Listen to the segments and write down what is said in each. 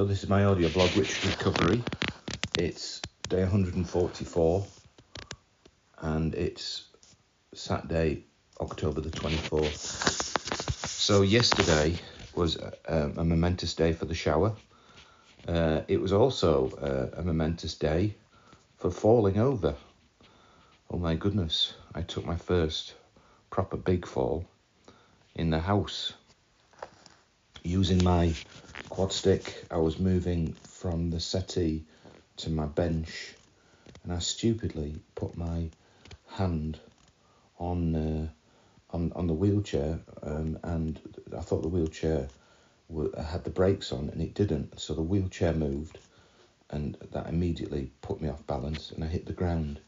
this is my audio blog, Rich Recovery. It's day 144 and it's Saturday, October the 24th. So, yesterday was a, a momentous day for the shower. Uh, it was also uh, a momentous day for falling over. Oh my goodness, I took my first proper big fall in the house using my quad stick. I was moving from the settee to my bench, and I stupidly put my hand on uh, on on the wheelchair, um, and I thought the wheelchair w- had the brakes on, and it didn't. So the wheelchair moved, and that immediately put me off balance, and I hit the ground.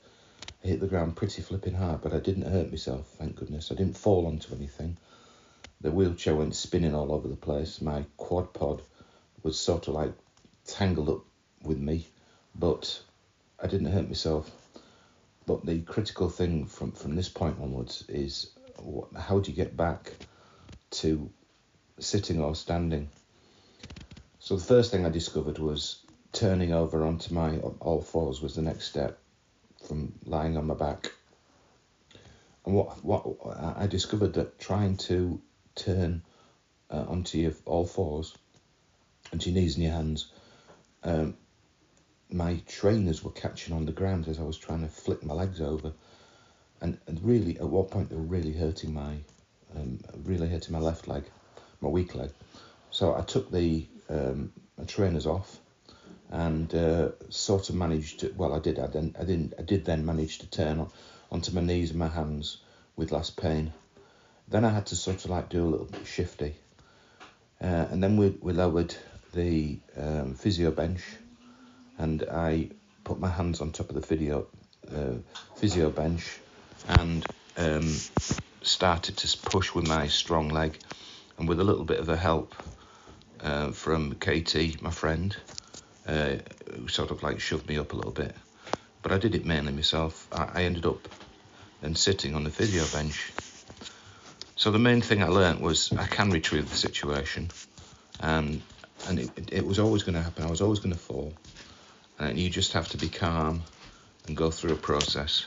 I hit the ground pretty flipping hard, but I didn't hurt myself, thank goodness. I didn't fall onto anything. The wheelchair went spinning all over the place. My quad pod was sort of like tangled up with me, but I didn't hurt myself. But the critical thing from, from this point onwards is how do you get back to sitting or standing? So the first thing I discovered was turning over onto my all fours was the next step from lying on my back. And what what I discovered that trying to turn uh, onto your all fours, onto your knees and your hands, um, my trainers were catching on the ground as I was trying to flick my legs over, and, and really at what point they were really hurting my, um, really hurting my left leg, my weak leg. So I took the um, my trainers off, and uh, sort of managed to. Well, I did. I didn't. I didn't. I did then manage to turn on, onto my knees and my hands with less pain. Then I had to sort of like do a little bit shifty, uh, and then we we lowered the um, physio bench, and I put my hands on top of the physio uh, physio bench, and um, started to push with my strong leg, and with a little bit of a help uh, from Katie, my friend, uh, who sort of like shoved me up a little bit. But I did it mainly myself. I, I ended up then sitting on the physio bench. So the main thing I learnt was I can retrieve the situation, and and it, it was always going to happen. I was always going to fall, and you just have to be calm and go through a process.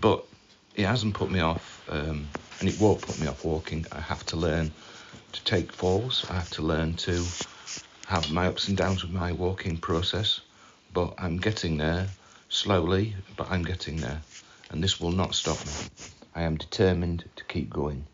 But it hasn't put me off, um, and it won't put me off walking. I have to learn to take falls. I have to learn to have my ups and downs with my walking process, but I'm getting there slowly, but I'm getting there, and this will not stop me. I am determined to keep going.